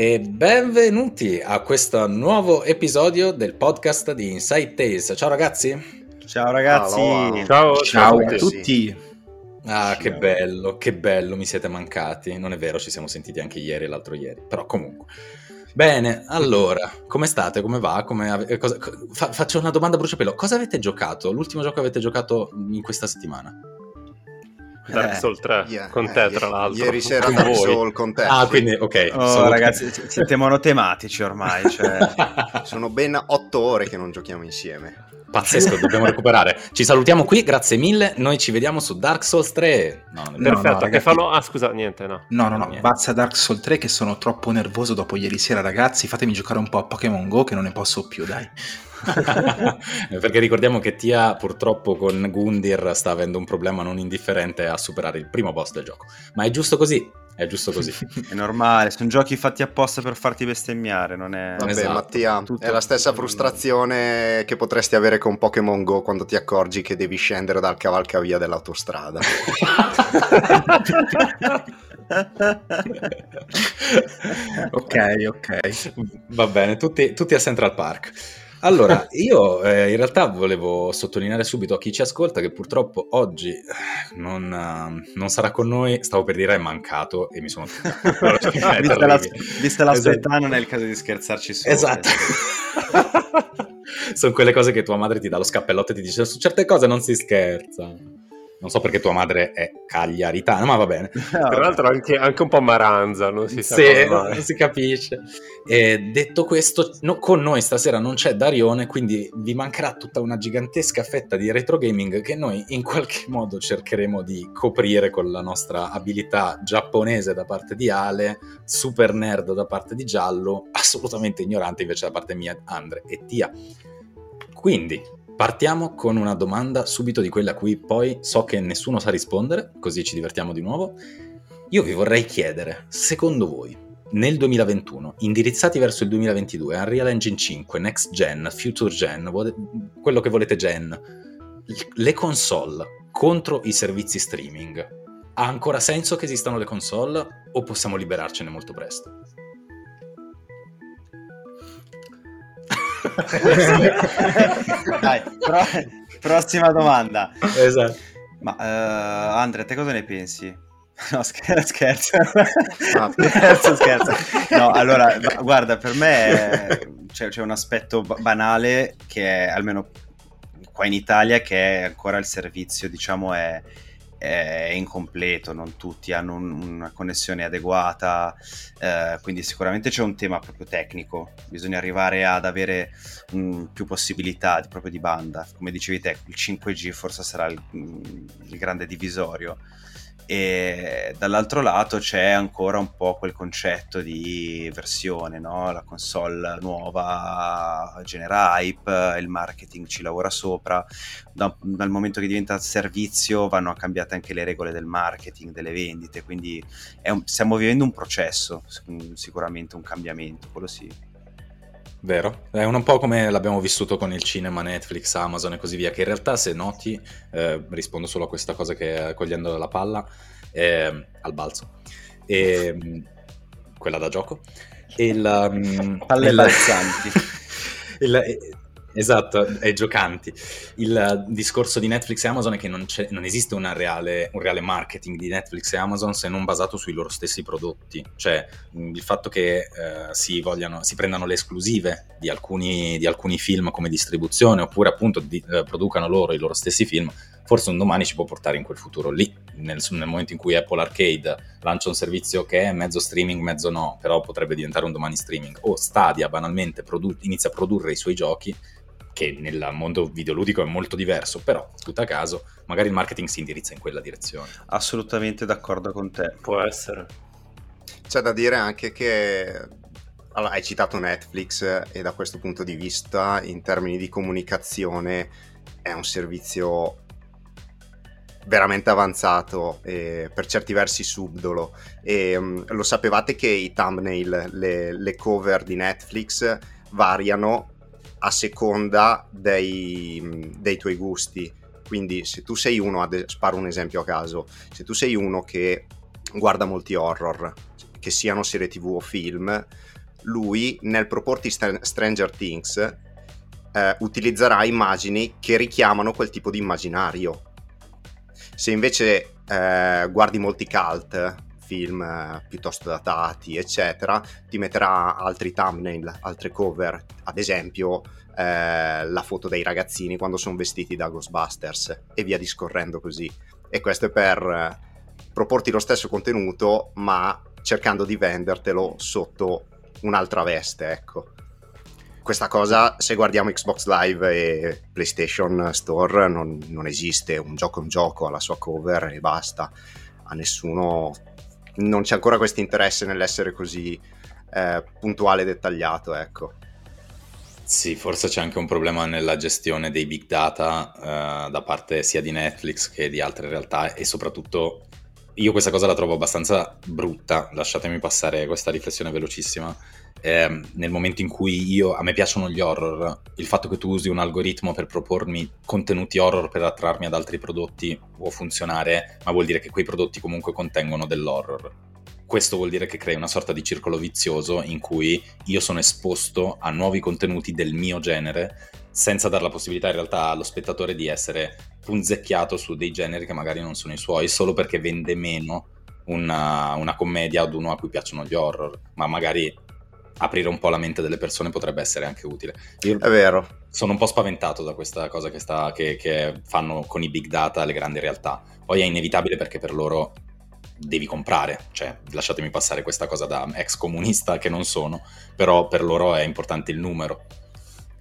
e benvenuti a questo nuovo episodio del podcast di Inside Tales. Ciao ragazzi. Ciao ragazzi. Allora. Ciao, ciao, ciao a tutti. Ah, che bello, che bello, mi siete mancati. Non è vero, ci siamo sentiti anche ieri e l'altro ieri, però comunque. Bene, allora, come state? Come va? Come ave- cosa- fa- faccio una domanda a bruciapelo. Cosa avete giocato? L'ultimo gioco che avete giocato in questa settimana? Dark eh, Souls 3 yeah, con te, eh, tra l'altro. Ieri sera Dark Souls con te. Ah, quindi ok. Oh, ragazzi, siete monotematici ormai. Cioè... Sono ben otto ore che non giochiamo insieme. Pazzesco, dobbiamo recuperare. Ci salutiamo qui, grazie mille. Noi ci vediamo su Dark Souls 3. No, Perfetto, no, che fanno... Ah, scusa, niente, no. No, no, no, bazza Dark Souls 3 che sono troppo nervoso dopo ieri sera, ragazzi. Fatemi giocare un po' a Pokémon Go che non ne posso più, dai. Perché ricordiamo che Tia purtroppo con Gundir sta avendo un problema non indifferente a superare il primo boss del gioco. Ma è giusto così, è giusto così. è normale, sono giochi fatti apposta per farti bestemmiare, non è... Vabbè esatto. Mattia, Tutto è la stessa frustrazione che potresti avere con Pokémon Go quando ti accorgi che devi scendere dal cavalcavia dell'autostrada. ok, ok. Va bene, tutti, tutti a Central Park. Allora, io eh, in realtà volevo sottolineare subito a chi ci ascolta che purtroppo oggi eh, non, uh, non sarà con noi, stavo per dire è mancato e mi sono... vista, la, vista la sua età non è il caso di scherzarci su. Esatto. Sono quelle cose che tua madre ti dà lo scappellotto e ti dice su certe cose non si scherza. Non so perché tua madre è cagliaritana, ma va bene. Tra l'altro anche, anche, un po' maranza, non si sa sì, non si capisce. E detto questo, no, con noi stasera non c'è Darione, quindi vi mancherà tutta una gigantesca fetta di retro gaming che noi in qualche modo cercheremo di coprire con la nostra abilità giapponese da parte di Ale, super nerd da parte di Giallo, assolutamente ignorante invece da parte mia, Andre e Tia. Quindi, Partiamo con una domanda subito di quella a cui poi so che nessuno sa rispondere, così ci divertiamo di nuovo. Io vi vorrei chiedere, secondo voi, nel 2021, indirizzati verso il 2022, Unreal Engine 5, Next Gen, Future Gen, quello che volete Gen, le console contro i servizi streaming, ha ancora senso che esistano le console o possiamo liberarcene molto presto? Dai, pro- prossima domanda. Esatto. Ma uh, Andrea, te cosa ne pensi? No, scherzo, scherzo. No, scherzo, scherzo. No, allora, guarda, per me c'è, c'è un aspetto banale che è, almeno qua in Italia, che è ancora il servizio, diciamo, è, è incompleto, non tutti hanno un, una connessione adeguata, eh, quindi sicuramente c'è un tema proprio tecnico, bisogna arrivare ad avere mh, più possibilità di, proprio di banda, come dicevi te, il 5G forse sarà il, il grande divisorio e dall'altro lato c'è ancora un po' quel concetto di versione, no? la console nuova genera hype, il marketing ci lavora sopra, da, dal momento che diventa servizio vanno cambiate anche le regole del marketing, delle vendite, quindi un, stiamo vivendo un processo, sicuramente un cambiamento, quello sì. Vero, è un po' come l'abbiamo vissuto con il cinema, Netflix, Amazon e così via, che in realtà se noti, eh, rispondo solo a questa cosa che cogliendo la palla, eh, al balzo, e, quella da gioco, il, um, palle balzanti. il, Esatto, ai giocanti. Il discorso di Netflix e Amazon è che non, non esiste reale, un reale marketing di Netflix e Amazon se non basato sui loro stessi prodotti. Cioè, il fatto che eh, si, vogliano, si, prendano le esclusive di alcuni, di alcuni, film come distribuzione oppure appunto di, eh, producano loro i loro stessi film, forse un domani ci può portare in quel futuro lì. Nel, nel momento in cui Apple Arcade lancia un servizio che è mezzo streaming, mezzo no, però potrebbe diventare un domani streaming, o Stadia banalmente produ- inizia a produrre i suoi giochi che nel mondo videoludico è molto diverso, però, tutto a caso, magari il marketing si indirizza in quella direzione. Assolutamente d'accordo con te. Può essere. C'è da dire anche che allora, hai citato Netflix e da questo punto di vista, in termini di comunicazione, è un servizio veramente avanzato e per certi versi subdolo. E, um, lo sapevate che i thumbnail, le, le cover di Netflix variano a seconda dei, dei tuoi gusti. Quindi se tu sei uno, ad, sparo un esempio a caso, se tu sei uno che guarda molti horror, che siano serie tv o film, lui nel proporti Stranger Things eh, utilizzerà immagini che richiamano quel tipo di immaginario. Se invece eh, guardi molti cult, film eh, piuttosto datati, eccetera, ti metterà altri thumbnail, altre cover, ad esempio eh, la foto dei ragazzini quando sono vestiti da Ghostbusters e via discorrendo così. E questo è per eh, proporti lo stesso contenuto, ma cercando di vendertelo sotto un'altra veste, ecco. Questa cosa, se guardiamo Xbox Live e PlayStation Store, non, non esiste. Un gioco è un gioco, ha la sua cover e basta. A nessuno non c'è ancora questo interesse nell'essere così eh, puntuale e dettagliato, ecco. Sì, forse c'è anche un problema nella gestione dei big data uh, da parte sia di Netflix che di altre realtà e soprattutto io questa cosa la trovo abbastanza brutta, lasciatemi passare questa riflessione velocissima. Eh, nel momento in cui io, a me piacciono gli horror, il fatto che tu usi un algoritmo per propormi contenuti horror per attrarmi ad altri prodotti può funzionare, ma vuol dire che quei prodotti comunque contengono dell'horror. Questo vuol dire che crei una sorta di circolo vizioso in cui io sono esposto a nuovi contenuti del mio genere senza dare la possibilità in realtà allo spettatore di essere punzecchiato su dei generi che magari non sono i suoi solo perché vende meno una, una commedia ad uno a cui piacciono gli horror, ma magari aprire un po' la mente delle persone potrebbe essere anche utile. Io è vero. Sono un po' spaventato da questa cosa che, sta, che, che fanno con i big data le grandi realtà. Poi è inevitabile perché per loro devi comprare, cioè lasciatemi passare questa cosa da ex comunista che non sono, però per loro è importante il numero.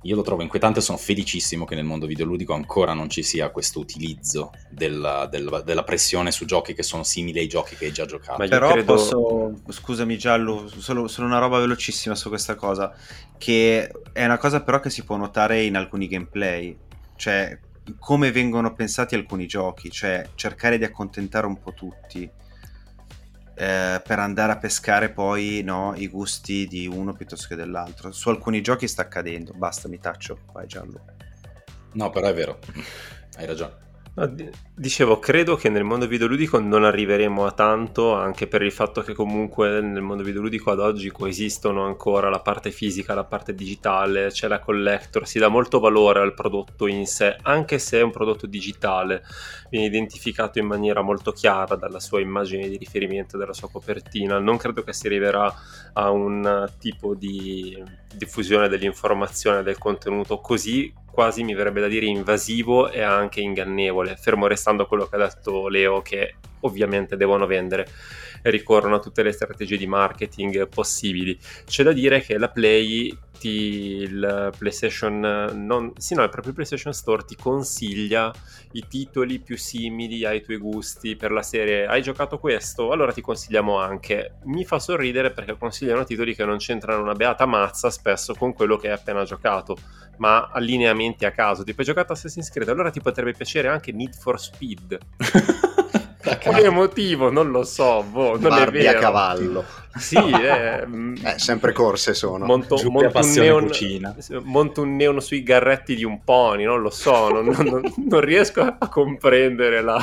Io lo trovo inquietante, sono felicissimo che nel mondo videoludico ancora non ci sia questo utilizzo della, della, della pressione su giochi che sono simili ai giochi che hai già giocato. Ma però credo... posso, scusami Giallo, solo, solo una roba velocissima su questa cosa, che è una cosa però che si può notare in alcuni gameplay, cioè come vengono pensati alcuni giochi, cioè cercare di accontentare un po' tutti eh, per andare a pescare poi no, i gusti di uno piuttosto che dell'altro. Su alcuni giochi sta accadendo, basta, mi taccio, vai Giallo. No, però è vero, hai ragione. No, dicevo, credo che nel mondo videoludico non arriveremo a tanto, anche per il fatto che comunque nel mondo videoludico ad oggi coesistono ancora la parte fisica, la parte digitale, c'è la collector, si dà molto valore al prodotto in sé, anche se è un prodotto digitale, viene identificato in maniera molto chiara dalla sua immagine di riferimento, dalla sua copertina. Non credo che si arriverà a un tipo di diffusione dell'informazione del contenuto così quasi mi verrebbe da dire invasivo e anche ingannevole, fermo restando quello che ha detto Leo che ovviamente devono vendere ricorrono a tutte le strategie di marketing possibili. C'è da dire che la Play il PlayStation, non, sì no, proprio il PlayStation Store ti consiglia i titoli più simili ai tuoi gusti per la serie hai giocato questo? Allora ti consigliamo anche. Mi fa sorridere perché consigliano titoli che non c'entrano una beata mazza spesso con quello che hai appena giocato ma allineamenti a caso. Tipo, hai giocato Assassin's Creed, allora ti potrebbe piacere anche Need for Speed. Quale motivo? Non lo so. Boh, non Barbie è vero. a cavallo. Sì, eh, eh, sempre corse sono. Monto, monto, un neon, monto, un neon, sui garretti di un pony, non lo so, non, non, non riesco a comprendere la,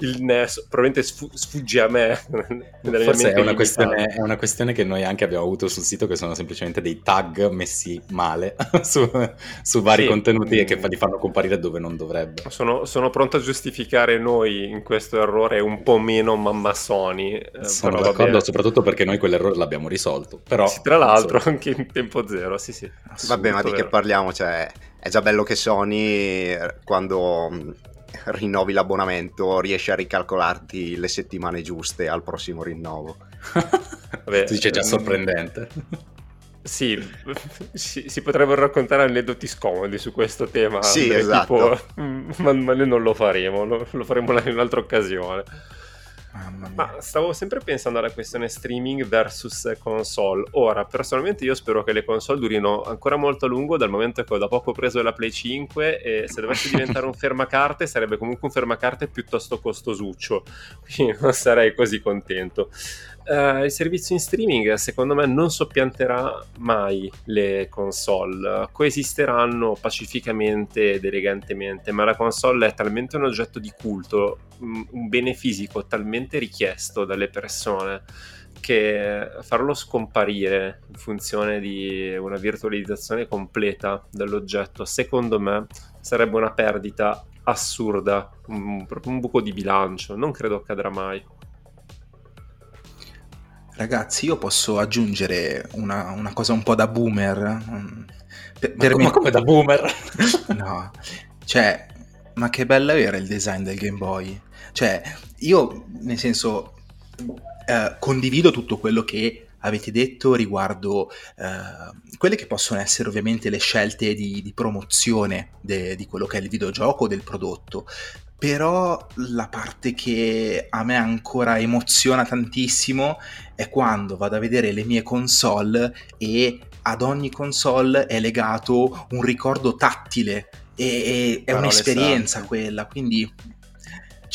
il NES probabilmente sfugge a me. Forse è una, questione, è una, questione, che noi anche abbiamo avuto sul sito, che sono semplicemente dei tag messi male su, su vari sì. contenuti e che li fanno comparire dove non dovrebbe. Sono, sono, pronto a giustificare noi in questo errore un po' meno mamma Sony. Eh, sono d'accordo, soprattutto perché noi quell'errore l'abbiamo risolto. Però, sì, tra l'altro, insomma. anche in tempo zero, sì, sì. Vabbè, ma di vero. che parliamo? Cioè, è già bello che Sony, quando rinnovi l'abbonamento, riesci a ricalcolarti le settimane giuste al prossimo rinnovo. Vabbè, tu dici già sorprendente. Sì, si, si, potrebbero raccontare aneddoti scomodi su questo tema. Sì, esatto. Tipo, ma, ma, noi non lo faremo, lo, lo faremo in un'altra occasione. Ma stavo sempre pensando alla questione streaming versus console. Ora, personalmente io spero che le console durino ancora molto a lungo, dal momento che ho da poco preso la Play 5 e se dovesse diventare un fermacarte sarebbe comunque un fermacarte piuttosto costosuccio, quindi non sarei così contento uh, il servizio in streaming secondo me non soppianterà mai le console, coesisteranno pacificamente ed elegantemente, ma la console è talmente un oggetto di culto, un bene fisico talmente richiesto dalle persone che farlo scomparire in funzione di una virtualizzazione completa dell'oggetto, secondo me, sarebbe una perdita assurda, un, un buco di bilancio. Non credo accadrà mai. Ragazzi, io posso aggiungere una, una cosa un po' da boomer. Mm, per, per ma, me... come da boomer? no, cioè, ma che bello era il design del Game Boy. Cioè, io, nel senso, eh, condivido tutto quello che avete detto riguardo eh, quelle che possono essere ovviamente le scelte di, di promozione de, di quello che è il videogioco o del prodotto. Però la parte che a me ancora emoziona tantissimo è quando vado a vedere le mie console e ad ogni console è legato un ricordo tattile e, e è un'esperienza sante. quella, quindi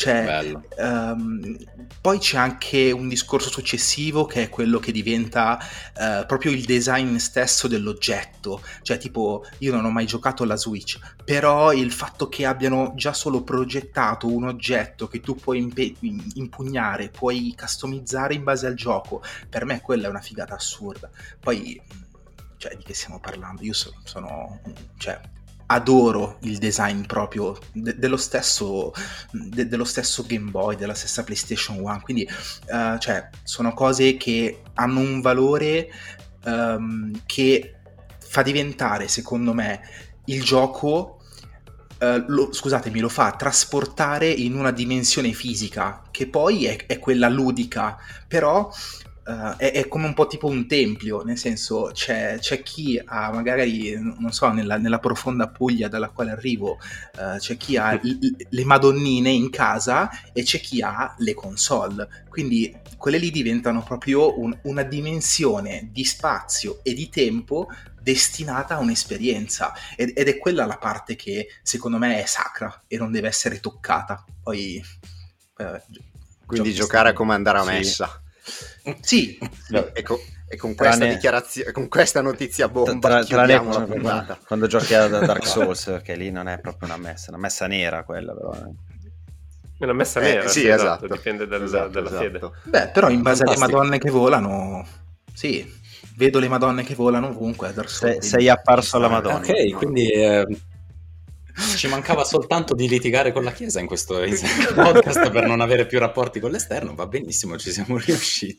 cioè, um, poi c'è anche un discorso successivo che è quello che diventa uh, proprio il design stesso dell'oggetto. Cioè, tipo, io non ho mai giocato alla Switch, però il fatto che abbiano già solo progettato un oggetto che tu puoi impe- impugnare, puoi customizzare in base al gioco, per me quella è una figata assurda. Poi, cioè, di che stiamo parlando? Io sono, sono cioè, adoro il design proprio de- dello, stesso, de- dello, stesso, Game Boy, della stessa PlayStation 1, quindi uh, cioè, sono cose che hanno un valore um, che fa diventare, secondo me, il gioco Uh, lo, scusatemi, lo fa trasportare in una dimensione fisica che poi è, è quella ludica, però Uh, è, è, come un po' tipo un tempio, nel senso c'è, c'è chi ha magari, non so, nella, nella, profonda Puglia dalla quale arrivo, uh, c'è chi ha l- le madonnine in casa e c'è chi ha le console. Quindi quelle lì diventano proprio un, una dimensione di spazio e di tempo destinata a un'esperienza ed, ed, è quella la parte che secondo me è sacra e non deve essere toccata. Poi... Eh, Quindi giocare come andare a messa. Sì. Sì, e, con, e con, questa dichiarazione, con questa notizia bomba tra, tra le, quando, quando giochi a Dark Souls, che lì non è proprio una messa, una messa nera quella però. Eh. È una messa nera, eh, sì, esatto, esatto, dipende dal, esatto, dalla esatto. fede. Beh, però in base Fantastico. alle madonne che volano, sì, vedo le madonne che volano ovunque a Dark Souls. Sei, sei apparso alla madonna. Ok, quindi... Eh ci mancava soltanto di litigare con la Chiesa in questo podcast per non avere più rapporti con l'esterno, va benissimo, ci siamo riusciti.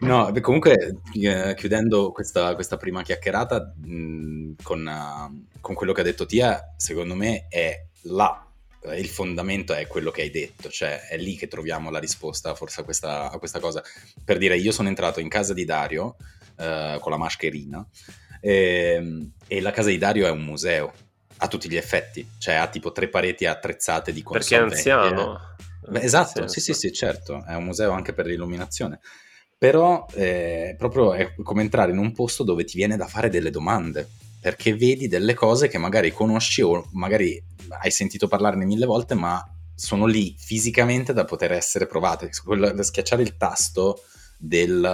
No, comunque eh, chiudendo questa, questa, prima chiacchierata mh, con, uh, con, quello che ha detto Tia, secondo me è là, il fondamento è quello che hai detto, cioè è lì che troviamo la risposta forse a questa, a questa cosa. Per dire, io sono entrato in casa di Dario uh, con la mascherina e, ehm, e la casa di Dario è un museo a tutti gli effetti, cioè ha tipo tre pareti attrezzate di console Perché è anziano. Beh, esatto, sì, sì, sì, certo, è un museo anche per l'illuminazione. Però eh, proprio è come entrare in un posto dove ti viene da fare delle domande, perché vedi delle cose che magari conosci o magari hai sentito parlarne mille volte, ma sono lì fisicamente da poter essere provate. Quello, schiacciare il tasto del...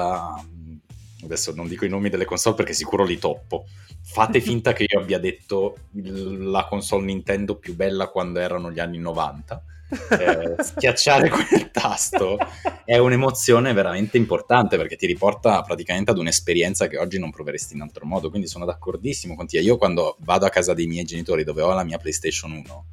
Adesso non dico i nomi delle console perché sicuro li toppo, fate finta che io abbia detto la console Nintendo più bella quando erano gli anni 90. Eh, schiacciare quel tasto è un'emozione veramente importante perché ti riporta praticamente ad un'esperienza che oggi non proveresti in altro modo. Quindi sono d'accordissimo con te. Io quando vado a casa dei miei genitori dove ho la mia PlayStation 1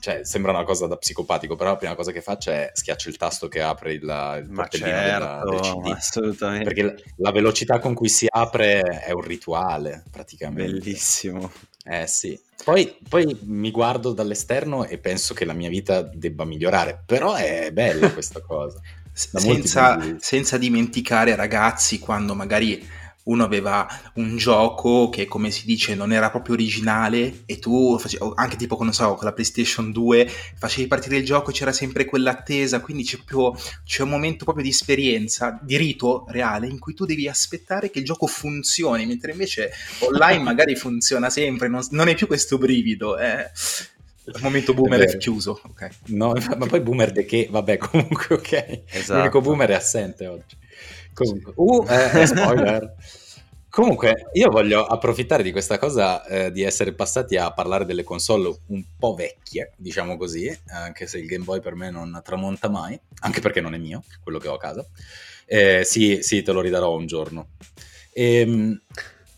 cioè, sembra una cosa da psicopatico, però la prima cosa che faccio è schiaccio il tasto che apre il, il portellino certo, del CD. Assolutamente. Perché la, la velocità con cui si apre è un rituale, praticamente. Bellissimo. Eh sì. Poi, poi, mi guardo dall'esterno e penso che la mia vita debba migliorare, però è bella questa cosa. Senza, senza, dimenticare ragazzi quando magari uno aveva un gioco che come si dice non era proprio originale e tu facevi, anche tipo con, so, con la PlayStation 2 facevi partire il gioco e c'era sempre quell'attesa quindi c'è, proprio, c'è un momento proprio di esperienza di rito reale in cui tu devi aspettare che il gioco funzioni mentre invece online magari funziona sempre non, non è più questo brivido è il momento boomer è, è chiuso okay. no, ma poi boomer de che vabbè comunque ok esatto. l'unico boomer è assente oggi Comunque, uh, eh, spoiler. Comunque, io voglio approfittare di questa cosa eh, di essere passati a parlare delle console un po' vecchie, diciamo così, anche se il Game Boy per me non tramonta mai, anche perché non è mio, quello che ho a casa. Eh, sì, sì, te lo ridarò un giorno. Ehm,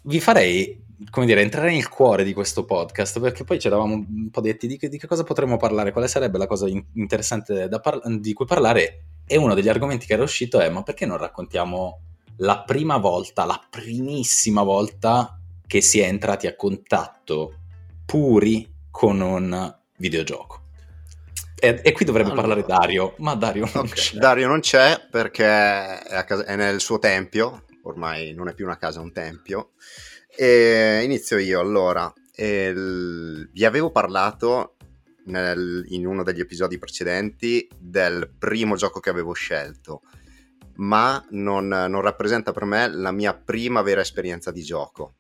vi farei, come dire, entrare nel cuore di questo podcast, perché poi ci eravamo un po' detti di che, di che cosa potremmo parlare, quale sarebbe la cosa in- interessante par- di cui parlare, e uno degli argomenti che era uscito è, ma perché non raccontiamo la prima volta, la primissima volta che si è entrati a contatto puri con un videogioco? E, e, qui dovrebbe allora, parlare Dario, ma Dario non okay. c'è. Dario non c'è perché è, casa, è, nel suo tempio, ormai non è più una casa, è un tempio. E inizio io allora. Il, vi avevo parlato nel, in uno degli episodi precedenti del primo gioco che avevo scelto, ma non, non rappresenta per me la mia prima vera esperienza di gioco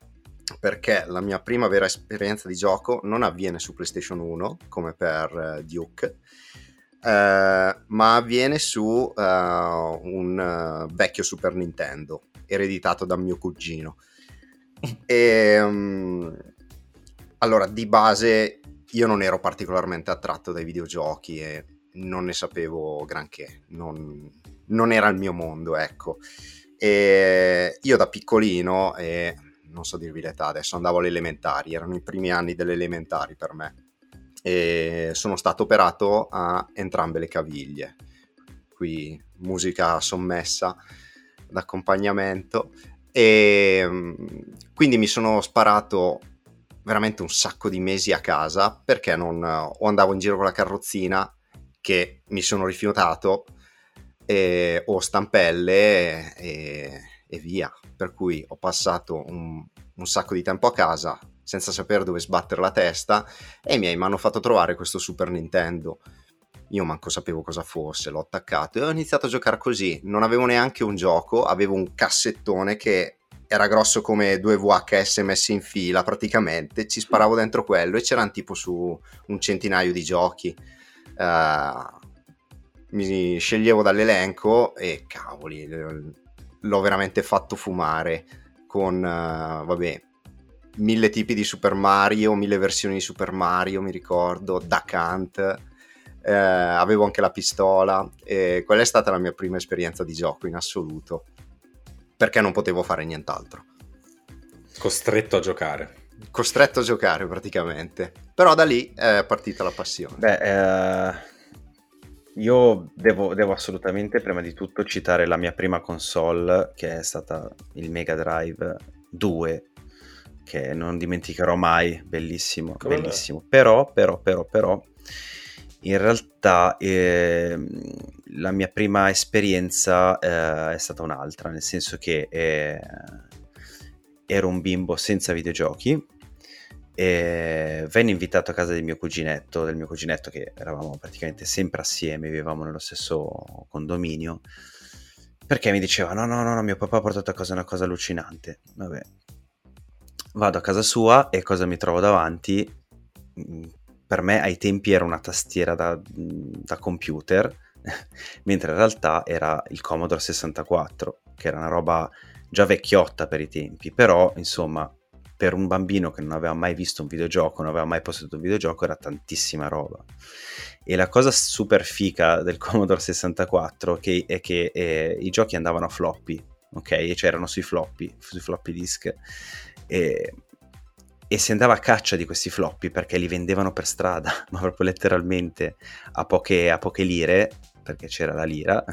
perché la mia prima vera esperienza di gioco non avviene su PlayStation 1 come per uh, Duke, uh, ma avviene su uh, un vecchio Super Nintendo ereditato da mio cugino. E, um, allora, di base io non ero particolarmente attratto dai videogiochi e non ne sapevo granché, non, non era il mio mondo, ecco. E io da piccolino, e non so dirvi l'età, adesso andavo alle elementari, erano i primi anni delle elementari per me e sono stato operato a entrambe le caviglie. Qui musica sommessa d'accompagnamento e mm, quindi mi sono sparato veramente un sacco di mesi a casa perché non o andavo in giro con la carrozzina che mi sono rifiutato e, o stampelle e, e via. Per cui ho passato un, un sacco di tempo a casa senza sapere dove sbattere la testa e i miei mi hanno fatto trovare questo Super Nintendo. Io manco sapevo cosa fosse, l'ho attaccato e ho iniziato a giocare così. Non avevo neanche un gioco, avevo un cassettone che era grosso come due VHS messi in fila praticamente. Ci sparavo dentro quello e c'erano tipo su un centinaio di giochi. Uh, mi sceglievo dall'elenco e cavoli, l'ho veramente fatto fumare con, uh, vabbè, mille tipi di Super Mario, mille versioni di Super Mario, mi ricordo, da Kant, eh, avevo anche la pistola e quella è stata la mia prima esperienza di gioco in assoluto, perché non potevo fare nient'altro. Costretto a giocare. Costretto a giocare praticamente, però da lì è partita la passione. Beh, eh io devo, devo, assolutamente prima di tutto citare la mia prima console che è stata il Mega Drive 2 che non dimenticherò mai, bellissimo, Come bellissimo. Però, però, però, però, in realtà eh, la mia prima esperienza eh, è stata un'altra, nel senso che eh, ero un bimbo senza videogiochi e venne invitato a casa del mio cuginetto, del mio cuginetto che eravamo praticamente sempre assieme, vivevamo nello stesso condominio, perché mi diceva no, no, no, no mio papà ha portato a casa una cosa allucinante. Vabbè, vado a casa sua e cosa mi trovo davanti? Mm, per me ai tempi era una tastiera da, da computer, mentre in realtà era il Commodore 64, che era una roba già vecchiotta per i tempi, però insomma per un bambino che non aveva mai visto un videogioco, non aveva mai posseduto un videogioco, era tantissima roba. E la cosa super fica del Commodore 64 che, è che eh, i giochi andavano a floppy, ok? E c'erano sui floppy, sui floppy disk. E, e si andava a caccia di questi floppy perché li vendevano per strada, ma proprio letteralmente a poche, a poche lire, perché c'era la lira,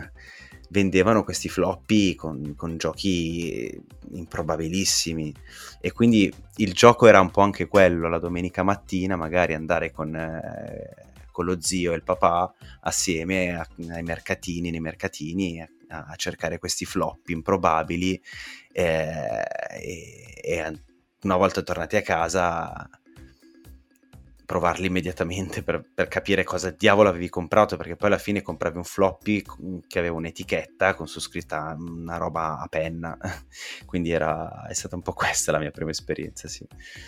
vendevano questi floppy con, con, giochi improbabilissimi. E quindi il gioco era un po' anche quello, la domenica mattina magari andare con, eh, con lo zio e il papà assieme a, ai mercatini, nei mercatini a, a cercare questi floppy improbabili eh, e, e una volta tornati a casa provarli immediatamente per, per, capire cosa diavolo avevi comprato, perché poi alla fine compravi un floppy che aveva un'etichetta con su scritta una roba a penna, quindi era, è stata un po' questa la mia prima esperienza, sì.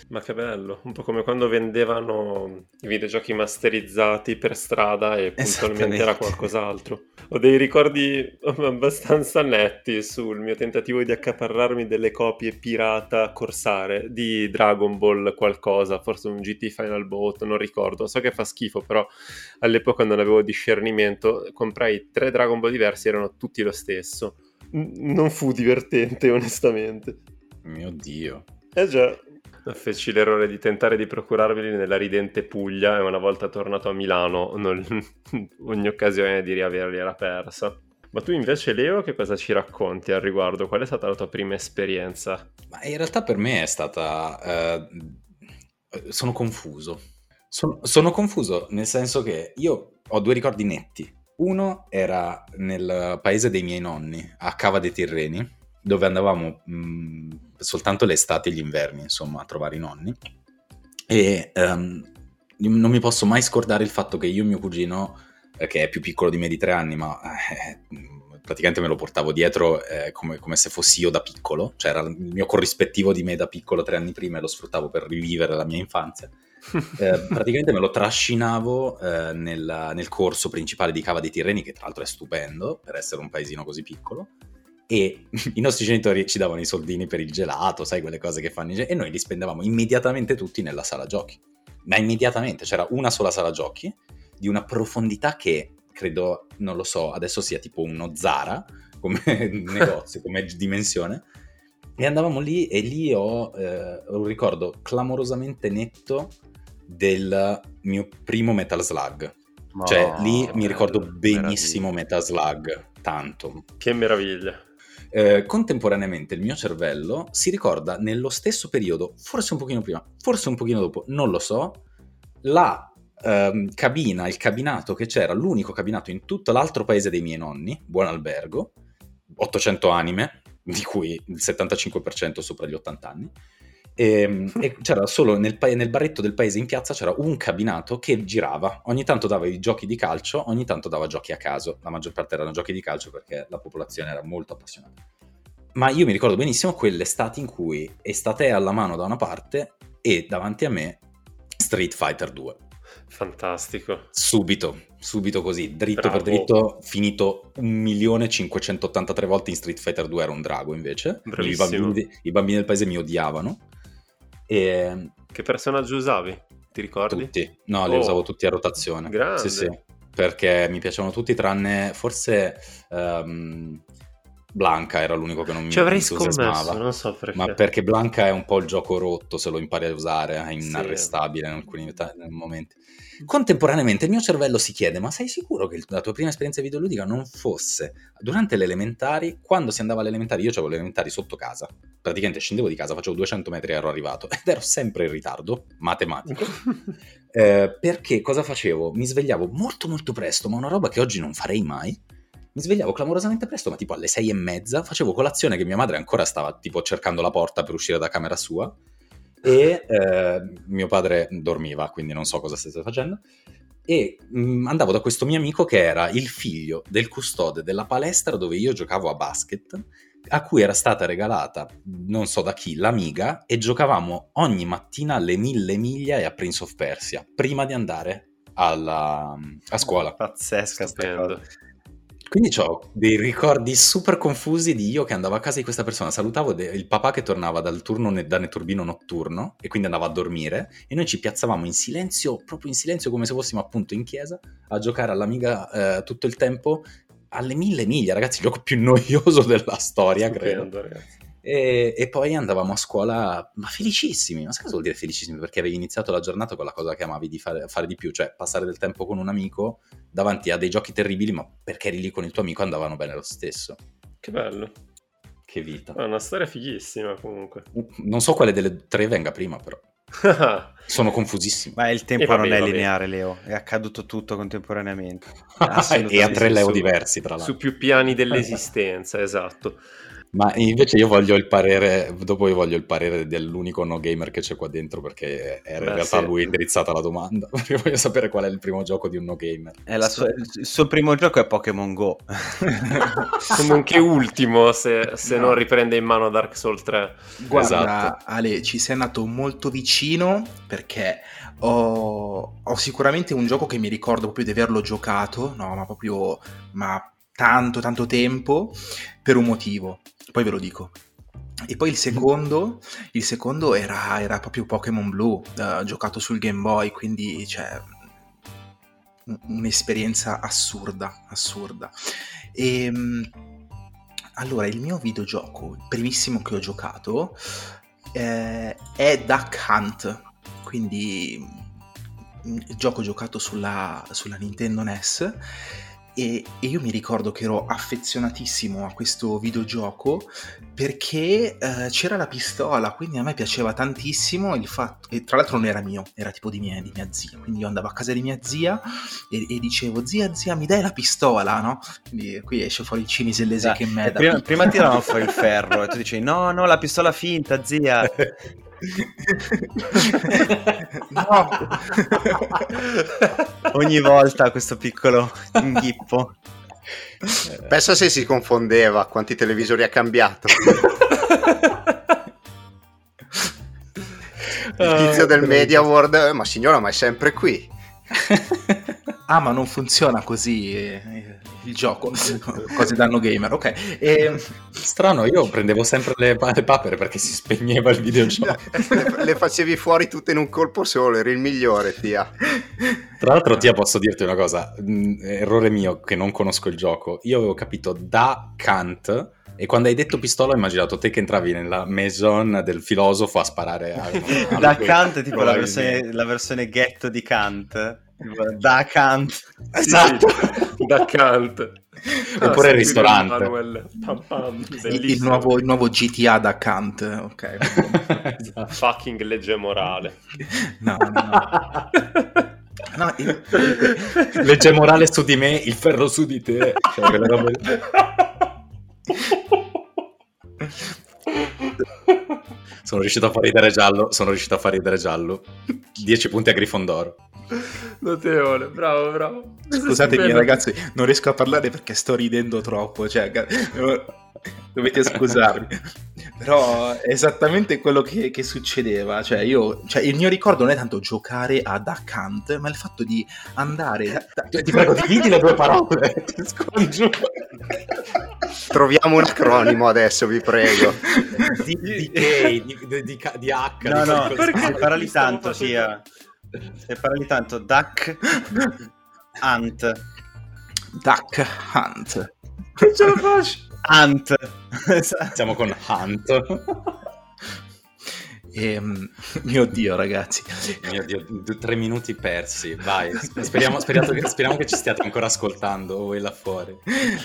Ma che bello, un po' come quando vendevano i videogiochi masterizzati per strada e puntualmente era qualcos'altro. Ho dei ricordi abbastanza netti sul mio tentativo di accaparrarmi delle copie pirata corsare di Dragon Ball qualcosa, forse un GT Final Boss voto, non ricordo, so che fa schifo, però all'epoca non avevo discernimento, comprai tre Dragon Ball diversi, erano tutti lo stesso. non fu divertente, onestamente. Mio Dio. Eh già, feci l'errore di tentare di procurarveli nella ridente Puglia e una volta tornato a Milano non... ogni occasione di riaverli era persa. Ma tu invece Leo che cosa ci racconti al riguardo? Qual è stata la tua prima esperienza? Ma in realtà per me è stata... Eh, sono confuso. Sono, sono confuso nel senso che io ho due ricordi netti. Uno era nel paese dei miei nonni, a Cava dei Tirreni, dove andavamo mh, mm, soltanto l'estate e gli inverni, insomma, a trovare i nonni. E um, non mi posso mai scordare il fatto che io e mio cugino, eh, che è più piccolo di me di tre anni, ma eh, praticamente me lo portavo dietro eh, come, come, se fossi io da piccolo, cioè era il mio corrispettivo di me da piccolo tre anni prima e lo sfruttavo per rivivere la mia infanzia. Eh, praticamente me lo trascinavo eh, nel, nel, corso principale di Cava dei Tirreni, che tra l'altro è stupendo per essere un paesino così piccolo e i nostri genitori ci davano i soldini per il gelato, sai quelle cose che fanno e noi li spendevamo immediatamente tutti nella sala giochi. Ma immediatamente c'era una sola sala giochi di una profondità che credo, non lo so, adesso sia tipo uno Zara come negozio, come dimensione. E andavamo lì e lì ho eh, un ricordo clamorosamente netto del mio primo Metal Slug. Ma cioè lì mi ricordo benissimo meraviglia. Metal Slug, tanto. Che meraviglia. Eh, contemporaneamente il mio cervello si ricorda nello stesso periodo, forse un pochino prima, forse un pochino dopo, non lo so, la ehm, cabina, il cabinato che c'era, l'unico cabinato in tutto l'altro paese dei miei nonni, Buon Albergo, 800 anime, di cui il 75% sopra gli 80 anni, e, ehm, e, c'era solo nel, nel, barretto del paese in piazza c'era un cabinato che girava. Ogni tanto dava i giochi di calcio, ogni tanto dava giochi a caso. La maggior parte erano giochi di calcio perché la popolazione era molto appassionata. Ma io mi ricordo benissimo quelle estati in cui estate alla mano da una parte e davanti a me Street Fighter 2. Fantastico. Subito, subito così, dritto Bravo. per dritto, finito 1.583 volte in Street Fighter 2 era un drago invece. I bambini, I bambini del paese mi odiavano e... Che personaggio usavi? Ti ricordi? Tutti. No, li oh. usavo tutti a rotazione. Grande. Sì, sì. Perché mi piacevano tutti, tranne forse um, Blanca era l'unico che non mi Ci avrei scommesso, non so perché. Ma perché Blanca è un po' il gioco rotto se lo impari a usare, è inarrestabile sì. in alcuni momenti. Contemporaneamente il mio cervello si chiede, ma sei sicuro che la tua prima esperienza videoludica non fosse durante le elementari, quando si andava alle elementari, io avevo le elementari sotto casa, praticamente scendevo di casa, facevo 200 metri e ero arrivato, ed ero sempre in ritardo, matematico, eh, perché cosa facevo? Mi svegliavo molto molto presto, ma una roba che oggi non farei mai, mi svegliavo clamorosamente presto, ma tipo alle sei e mezza, facevo colazione che mia madre ancora stava tipo cercando la porta per uscire da camera sua, e eh, mio padre dormiva, quindi non so cosa stesse facendo. E mh, mm, andavo da questo mio amico che era il figlio del custode della palestra dove io giocavo a basket, a cui era stata regalata, non so da chi, l'Amiga, e giocavamo ogni mattina alle mille miglia e a Prince of Persia, prima di andare alla, a scuola. Pazzesca cosa. Quindi ho dei ricordi super confusi di io che andavo a casa di questa persona, salutavo de- il papà che tornava dal turno ne- da netturbino notturno e quindi andava a dormire e noi ci piazzavamo in silenzio, proprio in silenzio come se fossimo appunto in chiesa, a giocare all'amiga eh, tutto il tempo alle mille miglia, ragazzi, il gioco più noioso della storia, Stupendo, credo. Ragazzi. E, e, poi andavamo a scuola, ma felicissimi. Ma sai cosa vuol dire felicissimi? Perché avevi iniziato la giornata con la cosa che amavi di fare, fare, di più, cioè passare del tempo con un amico davanti a dei giochi terribili, ma perché eri lì con il tuo amico andavano bene lo stesso. Che bello. Che vita. È una storia fighissima comunque. Non so quale delle tre venga prima, però. Sono confusissimo. Ma il tempo non è lineare, Leo. È accaduto tutto contemporaneamente. e a tre Leo diversi, tra l'altro. Su più piani dell'esistenza, esatto. Ma invece io voglio il parere, dopo io voglio il parere dell'unico no gamer che c'è qua dentro perché era in Beh, realtà sì. lui indirizzata la domanda. Io voglio sapere qual è il primo gioco di un no gamer. Sua, il suo primo gioco è Pokémon Go. Comunque ultimo se, se no. non riprende in mano Dark Souls 3. Guarda esatto. Ale, ci sei andato molto vicino perché ho, ho, sicuramente un gioco che mi ricordo proprio di averlo giocato, no, ma proprio ma tanto tanto tempo per un motivo poi ve lo dico. E poi il secondo, il secondo era, era, proprio Pokémon Blue, uh, giocato sul Game Boy, quindi cioè, un'esperienza assurda, assurda. E, um, allora, il mio videogioco, il primissimo che ho giocato, eh, è Duck Hunt, quindi il mm, gioco giocato sulla, sulla Nintendo NES e, e, io mi ricordo che ero affezionatissimo a questo videogioco perché eh, c'era la pistola, quindi a me piaceva tantissimo il fatto, e tra l'altro non era mio, era tipo di mia, di mia zia, quindi io andavo a casa di mia zia e, e dicevo zia zia mi dai la pistola, no? Quindi qui esce fuori il cinisellese che me prima, prima tiravano fuori il ferro e tu dicevi no no la pistola finta zia no. Ogni volta questo piccolo inghippo. Pensa se si confondeva quanti televisori ha cambiato. Il tizio del Media World, eh, ma signora, ma è sempre qui. ah, ma non funziona così. Eh, il gioco, cose danno gamer, ok. E... Strano, io prendevo sempre le, le papere perché si spegneva il videogioco. le, le facevi fuori tutte in un colpo solo, eri il migliore, Tia. Tra l'altro, Tia, posso dirti una cosa, mm, errore mio che non conosco il gioco, io avevo capito da Kant... E quando hai detto pistola ho immaginato te che entravi nella maison del filosofo a sparare a... da Kant, tipo la versione, la versione ghetto di Kant da Kant. Esatto. da Kant. Oppure il ristorante. Pam, pam, il, il, nuovo, il, nuovo, GTA da Kant. Ok. esatto. Fucking legge morale. No, no, no. il... Legge morale su di me, il ferro su di te. Cioè, robe... sono riuscito a far ridere giallo. Sono riuscito a far ridere giallo. 10 punti a Grifondoro. Notevole, bravo, bravo. Scusatemi ragazzi, non riesco a parlare perché sto ridendo troppo, cioè, dovete scusarmi. Però è esattamente quello che, che succedeva, cioè, io, cioè il mio ricordo non è tanto giocare a Duck Hunt, ma il fatto di andare... Cioè, ti prego, dividi le due parole, ti scongiuro. Troviamo un acronimo adesso, vi prego. Di, di, di, di, di, di H. No, no, perché parli tanto, sia... Se parli tanto, Duck Hunt. Duck Hunt. Non ce la faccio. Hunt. Siamo con Hunt. E, ehm, mio Dio, ragazzi. Mio Dio, tre minuti persi. Vai, speriamo, speriamo, che, speriamo che ci stiate ancora ascoltando voi là fuori.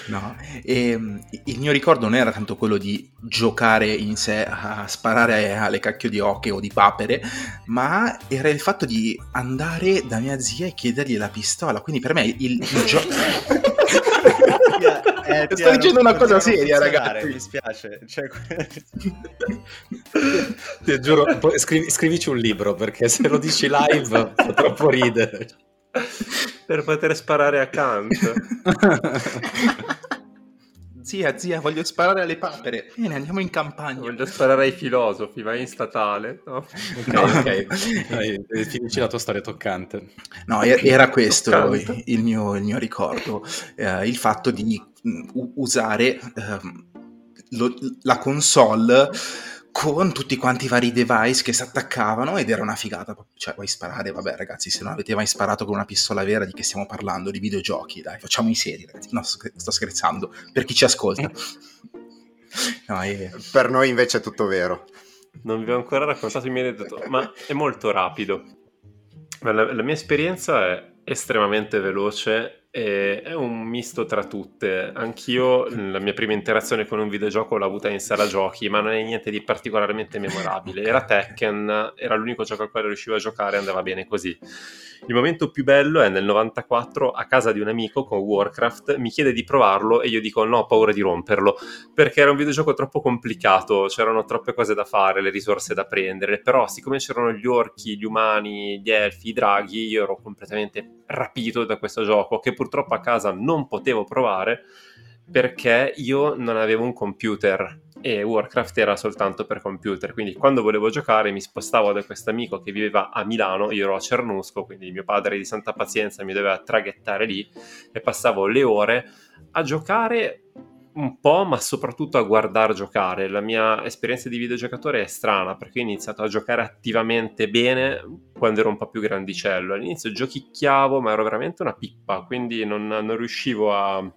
No, e, ehm, il mio ricordo non era tanto quello di giocare in sé a sparare alle cacchio di ocche o di papere, ma era il fatto di andare da mia zia e chiedergli la pistola. Quindi per me il, il gioco. Eh, Sto dicendo una cosa seria, ragazzi. Mi spiace. Cioè... Ti giuro, scrivi, scrivici un libro perché se lo dici live fa troppo ridere. Per poter sparare a Kant. zia, zia, voglio sparare alle papere. Bene, andiamo in campagna. Voglio sparare ai filosofi, vai in statale. No, ok, no. ok. Dai, finisci la tua storia toccante. No, era questo il mio, il mio, ricordo. Eh, il fatto di usare eh, lo, la console con tutti quanti i vari device che si attaccavano ed era una figata. Cioè, vuoi sparare? Vabbè, ragazzi, se non avete mai sparato con una pistola vera, di che stiamo parlando? Di videogiochi, dai, facciamo i seri, ragazzi. No, sto scherzando. Per chi ci ascolta. no, è... Per noi invece è tutto vero. Non vi ho ancora raccontato il mio aneddoto, ma è molto rapido. La, la mia esperienza è estremamente veloce e è un misto tra tutte. Anch'io la mia prima interazione con un videogioco l'ho avuta in sala giochi, ma non è niente di particolarmente memorabile. Era Tekken, era l'unico gioco al quale riuscivo a giocare e andava bene così. Il momento più bello è nel 94 a casa di un amico con Warcraft, mi chiede di provarlo e io dico no, ho paura di romperlo, perché era un videogioco troppo complicato, c'erano troppe cose da fare, le risorse da prendere, però siccome c'erano gli orchi, gli umani, gli elfi, i draghi, io ero completamente rapito da questo gioco che purtroppo a casa non potevo provare perché io non avevo un computer e Warcraft era soltanto per computer, quindi quando volevo giocare mi spostavo da questo amico che viveva a Milano, io ero a Cernusco, quindi mio padre di santa pazienza mi doveva traghettare lì e passavo le ore a giocare un po', ma soprattutto a guardare giocare. La mia esperienza di videogiocatore è strana perché ho iniziato a giocare attivamente bene quando ero un po' più grandicello. All'inizio giochicchiavo, ma ero veramente una pippa, quindi non, non riuscivo a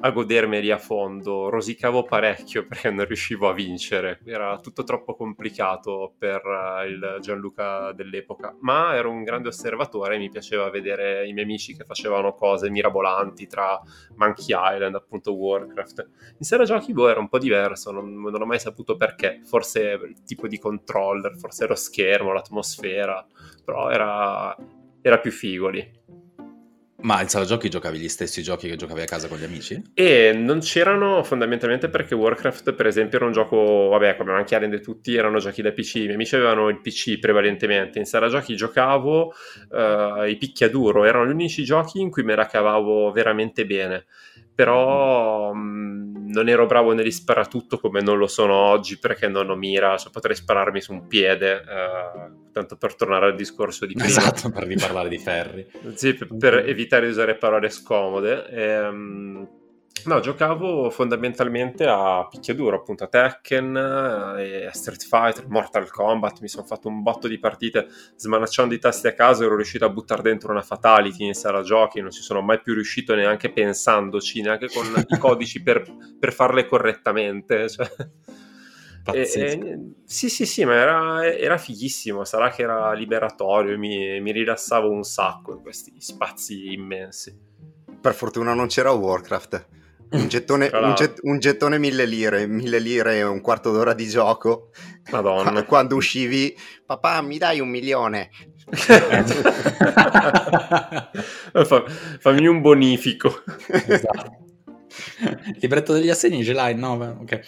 a godermeli a fondo, rosicavo parecchio perché non riuscivo a vincere, era tutto troppo complicato per uh, il Gianluca dell'epoca, ma ero un grande osservatore mi piaceva vedere i miei amici che facevano cose mirabolanti tra Monkey Island, appunto Warcraft. In sera giochi boh, era un po' diverso, non, non ho mai saputo perché, forse il tipo di controller, forse lo schermo, l'atmosfera, però era, era più figo lì. Ma in sala giochi giocavi gli stessi giochi che giocavi a casa con gli amici? E non c'erano fondamentalmente perché Warcraft, per esempio, era un gioco, vabbè, come anche Arende tutti, erano giochi da PC. I miei amici avevano il PC prevalentemente. In sala giochi giocavo uh, i picchiaduro, erano gli unici giochi in cui me la cavavo veramente bene però mm, non ero bravo negli sparatutto come non lo sono oggi perché non ho mira, cioè potrei spararmi su un piede, eh, tanto per tornare al discorso di prima. Esatto, per riparlare di ferri. sì, per, per, evitare di usare parole scomode. E, ehm, No, giocavo fondamentalmente a picchiaduro, appunto a Tekken, eh, a Street Fighter, Mortal Kombat, mi sono fatto un botto di partite smanacciando i tasti a caso, ero riuscito a buttare dentro una Fatality in sala giochi, non ci sono mai più riuscito neanche pensandoci, neanche con i codici per, per farle correttamente. Cioè. E, e, sì, sì, sì, ma era, era, fighissimo. Sarà che era liberatorio, mi, mi rilassavo un sacco in questi spazi immensi. Per fortuna non c'era Warcraft. Un gettone, un, get, un gettone mille lire, mille lire e un quarto d'ora di gioco. Madonna. Quando uscivi, papà, mi dai un milione. Fa, fammi un bonifico. Esatto. Il libretto degli assegni ce l'hai? No, ok.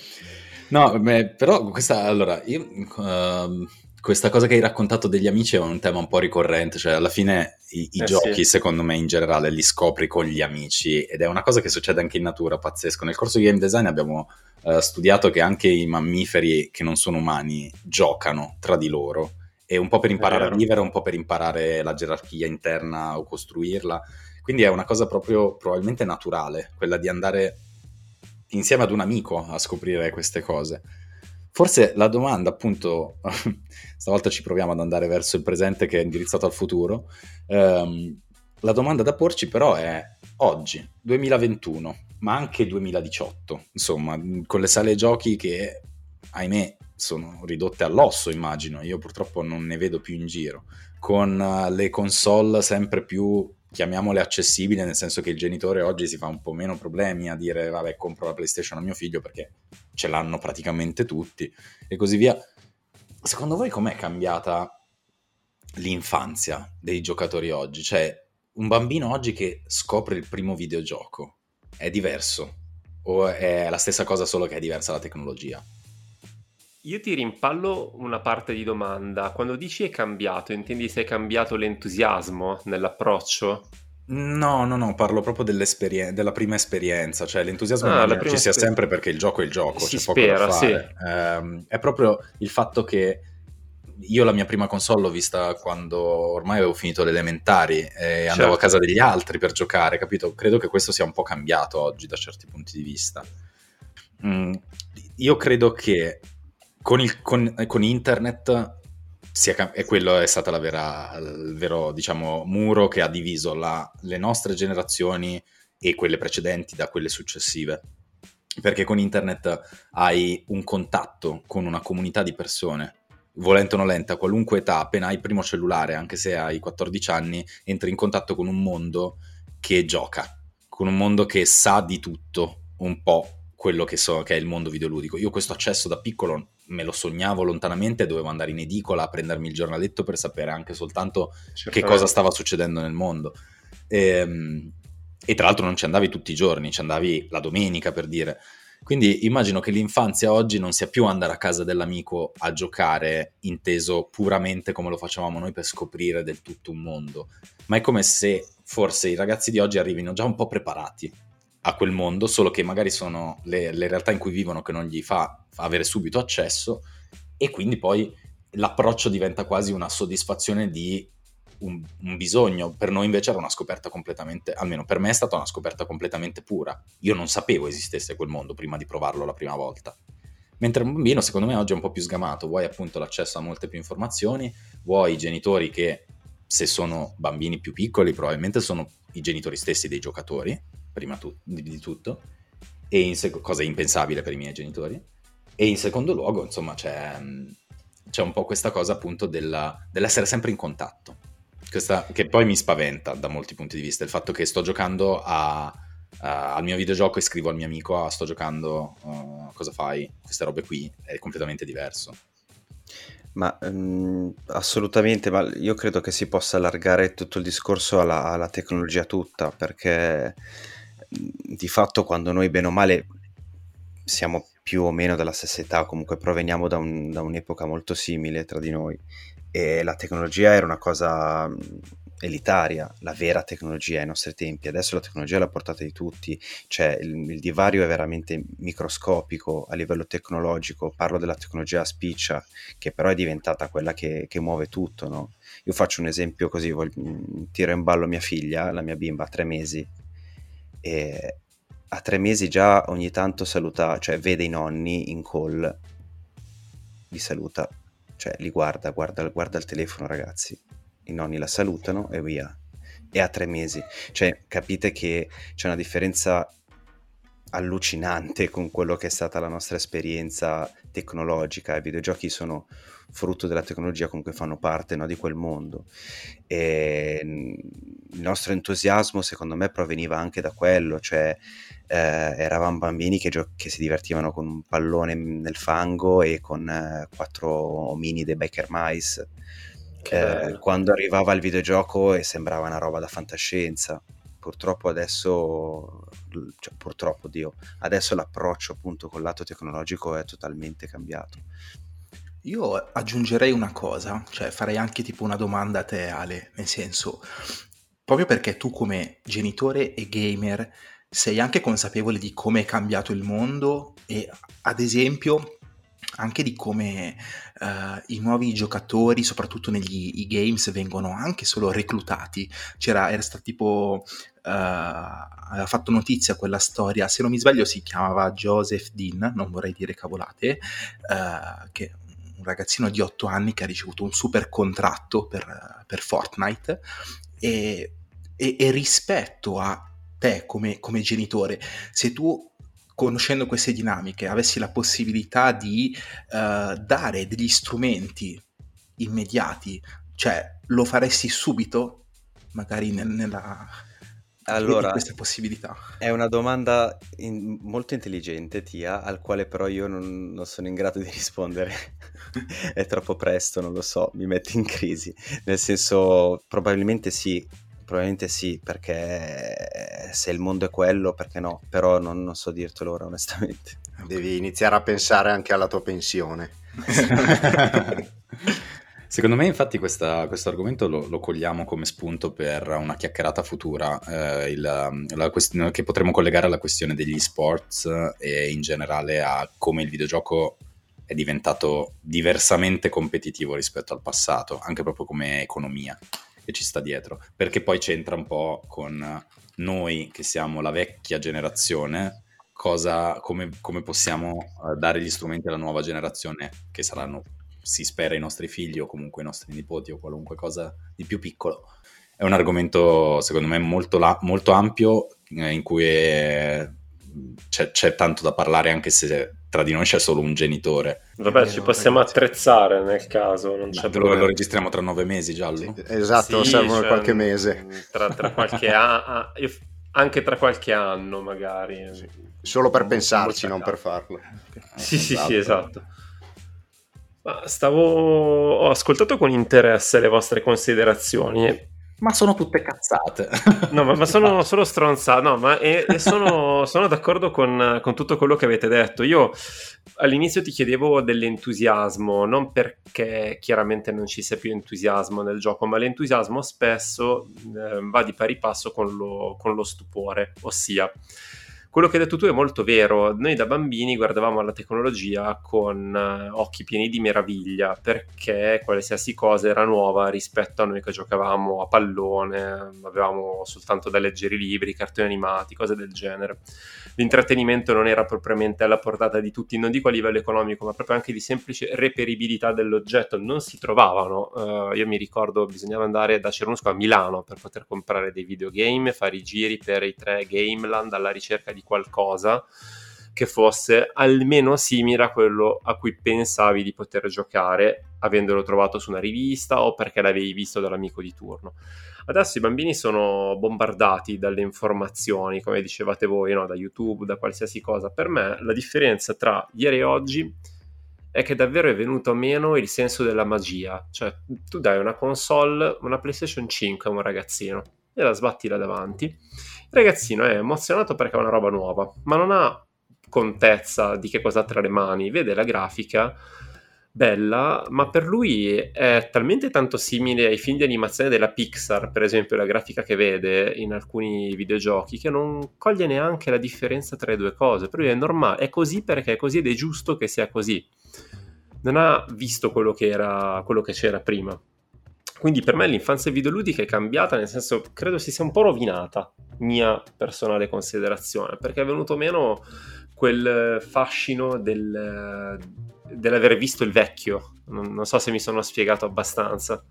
No, beh, però questa, allora, io... Uh, questa cosa che hai raccontato degli amici è un tema un po' ricorrente, cioè alla fine i, i eh giochi sì. secondo me in generale li scopri con gli amici ed è una cosa che succede anche in natura, pazzesco. Nel corso di game design abbiamo uh, studiato che anche i mammiferi che non sono umani giocano tra di loro e un po' per imparare a vivere, un po' per imparare la gerarchia interna o costruirla. Quindi è una cosa proprio probabilmente naturale, quella di andare insieme ad un amico a scoprire queste cose. Forse la domanda, appunto, stavolta ci proviamo ad andare verso il presente che è indirizzato al futuro. Um, la domanda da porci però è oggi, 2021, ma anche 2018, insomma, con le sale giochi che, ahimè, sono ridotte all'osso, immagino. Io purtroppo non ne vedo più in giro. Con uh, le console sempre più chiamiamole accessibili, nel senso che il genitore oggi si fa un po' meno problemi a dire vabbè compro la PlayStation a mio figlio perché ce l'hanno praticamente tutti e così via. Secondo voi com'è cambiata l'infanzia dei giocatori oggi? Cioè, un bambino oggi che scopre il primo videogioco è diverso? O è la stessa cosa solo che è diversa la tecnologia? Io ti rimpallo una parte di domanda. Quando dici è cambiato, intendi se è cambiato l'entusiasmo nell'approccio? No, no, no, parlo proprio della prima esperienza, cioè l'entusiasmo ah, ci sia esper- sempre perché il gioco è il gioco, si c'è spera, poco da fare. Sì. Eh, è proprio il fatto che io la mia prima console l'ho vista quando ormai avevo finito le elementari e andavo a certo. casa degli altri per giocare, capito? Credo che questo sia un po' cambiato oggi da certi punti di vista. Mm, io credo che con, il, con, con internet sia, e quello è stato il vero diciamo, muro che ha diviso la, le nostre generazioni e quelle precedenti da quelle successive. Perché con internet hai un contatto con una comunità di persone, volente o nolente, a qualunque età, appena hai il primo cellulare, anche se hai 14 anni, entri in contatto con un mondo che gioca, con un mondo che sa di tutto, un po' quello che, so, che è il mondo videoludico. Io questo accesso da piccolo me lo sognavo lontanamente, dovevo andare in edicola a prendermi il giornaletto per sapere anche soltanto Certamente. che cosa stava succedendo nel mondo. E, ehm, e, tra l'altro non ci andavi tutti i giorni, ci andavi la domenica per dire. Quindi immagino che l'infanzia oggi non sia più andare a casa dell'amico a giocare inteso puramente come lo facevamo noi per scoprire del tutto un mondo, ma è come se forse i ragazzi di oggi arrivino già un po' preparati a quel mondo, solo che magari sono le, le realtà in cui vivono che non gli fa avere subito accesso e quindi poi l'approccio diventa quasi una soddisfazione di un, un, bisogno. Per noi invece era una scoperta completamente, almeno per me è stata una scoperta completamente pura. Io non sapevo esistesse quel mondo prima di provarlo la prima volta. Mentre un bambino, secondo me, oggi è un po' più sgamato, vuoi appunto l'accesso a molte più informazioni, vuoi i genitori che, se sono bambini più piccoli, probabilmente sono i genitori stessi dei giocatori, prima tu- di tutto, e in sec- cosa impensabile per i miei genitori. E in secondo luogo, insomma, c'è, c'è un po' questa cosa appunto della, dell'essere sempre in contatto. Questa, che poi mi spaventa da molti punti di vista, il fatto che sto giocando a, a, al mio videogioco e scrivo al mio amico ah, sto giocando, uh, cosa fai? Queste robe qui è completamente diverso. Ma um, assolutamente, ma io credo che si possa allargare tutto il discorso alla, alla tecnologia tutta, perché di fatto quando noi bene o male siamo più o meno della stessa età, comunque proveniamo da, un, da un'epoca molto simile tra di noi e la tecnologia era una cosa elitaria, la vera tecnologia ai nostri tempi. Adesso la tecnologia è alla portata di tutti, cioè il, il, divario è veramente microscopico a livello tecnologico. Parlo della tecnologia spiccia, che però è diventata quella che, che muove tutto. No? Io faccio un esempio così: voglio, tiro in ballo mia figlia, la mia bimba, ha tre mesi, a tre mesi già ogni tanto saluta, cioè vede i nonni in call, li saluta, cioè li guarda, guarda, guarda il telefono, ragazzi i nonni la salutano e via. E a tre mesi. Cioè, capite che c'è una differenza allucinante con quello che è stata la nostra esperienza tecnologica. I videogiochi sono frutto della tecnologia, comunque fanno parte no, di quel mondo. E il nostro entusiasmo, secondo me, proveniva anche da quello, cioè eh, eravamo bambini che, gio- che, si divertivano con un pallone nel fango e con eh, quattro omini dei Baker Mice eh, quando arrivava il videogioco e sembrava una roba da fantascienza. Purtroppo adesso, cioè purtroppo Dio, adesso l'approccio appunto col lato tecnologico è totalmente cambiato. Io aggiungerei una cosa, cioè farei anche tipo una domanda a te Ale, nel senso, proprio perché tu come genitore e gamer sei anche consapevole di come è cambiato il mondo e ad esempio anche di come uh, i nuovi giocatori, soprattutto negli games, vengono anche solo reclutati. C'era, era stato tipo, uh, aveva fatto notizia quella storia, se non mi sbaglio si chiamava Joseph Dean, non vorrei dire cavolate, uh, che un ragazzino di 8 anni che ha ricevuto un super contratto per, per Fortnite e, e, e, rispetto a te come, come genitore, se tu conoscendo queste dinamiche, avessi la possibilità di uh, dare degli strumenti immediati, cioè lo faresti subito, magari nel, nella... Allora, questa possibilità. È una domanda in, molto intelligente, Tia, al quale però io non, non sono in grado di rispondere. è troppo presto, non lo so, mi metti in crisi. Nel senso, probabilmente sì, Probabilmente sì, perché se il mondo è quello, perché no? Però non, non so dirtelo ora onestamente. Devi iniziare a pensare anche alla tua pensione. Secondo me, infatti, questa, questo argomento lo, lo, cogliamo come spunto per una chiacchierata futura, eh, il, la questione, che potremo collegare alla questione degli sports e in generale a come il videogioco è diventato diversamente competitivo rispetto al passato, anche proprio come economia che ci sta dietro, perché poi c'entra un po' con noi che siamo la vecchia generazione, cosa, come, come possiamo uh, dare gli strumenti alla nuova generazione, che saranno, si spera, i nostri figli o comunque i nostri nipoti o qualunque cosa di più piccolo. È un argomento, secondo me, molto, la- molto ampio, eh, in cui è, c'è, c'è tanto da parlare, anche se tra di noi c'è solo un genitore. Vabbè, ci possiamo attrezzare nel caso. Non c'è lo, lo, registriamo tra nove mesi, Giallo? Sì, esatto, sì, servono cioè, qualche mese. Tra, tra qualche anno, anche tra qualche anno magari. Sì. Solo per pensarci, non per farlo. Sì, esatto. sì, sì, esatto. Ma stavo... Ho ascoltato con interesse le vostre considerazioni ma sono tutte cazzate. No, ma, ma sono solo stronzate. No, ma e, e sono, sono, d'accordo con, con, tutto quello che avete detto. Io all'inizio ti chiedevo dell'entusiasmo, non perché chiaramente non ci sia più entusiasmo nel gioco, ma l'entusiasmo spesso eh, va di pari passo con lo, con lo stupore, ossia quello che hai detto tu è molto vero. Noi da bambini guardavamo alla tecnologia con uh, occhi pieni di meraviglia perché qualsiasi cosa era nuova rispetto a noi che giocavamo a pallone, avevamo soltanto da leggere i libri, cartoni animati, cose del genere. L'intrattenimento non era propriamente alla portata di tutti, non dico a livello economico, ma proprio anche di semplice reperibilità dell'oggetto. Non si trovavano. Uh, io mi ricordo bisognava andare da Cernusco a Milano per poter comprare dei videogame, fare i giri per i tre Gameland alla ricerca di di qualcosa che fosse almeno simile a quello a cui pensavi di poter giocare avendolo trovato su una rivista o perché l'avevi visto dall'amico di turno. Adesso i bambini sono bombardati dalle informazioni, come dicevate voi, no? da YouTube, da qualsiasi cosa. Per me la differenza tra ieri e oggi è che davvero è venuto meno il senso della magia. Cioè, tu dai una console, una PlayStation 5 a un ragazzino e la sbatti là davanti. Ragazzino è emozionato perché è una roba nuova, ma non ha contezza di che cosa ha tra le mani, vede la grafica bella, ma per lui è talmente tanto simile ai film di animazione della Pixar, per esempio la grafica che vede in alcuni videogiochi, che non coglie neanche la differenza tra le due cose. Per lui è normale, è così perché è così ed è giusto che sia così. Non ha visto quello che, era, quello che c'era prima. Quindi per me l'infanzia videoludica è cambiata, nel senso credo si sia un po' rovinata, mia personale considerazione, perché è venuto meno quel fascino del, dell'aver visto il vecchio. Non, non, so se mi sono spiegato abbastanza.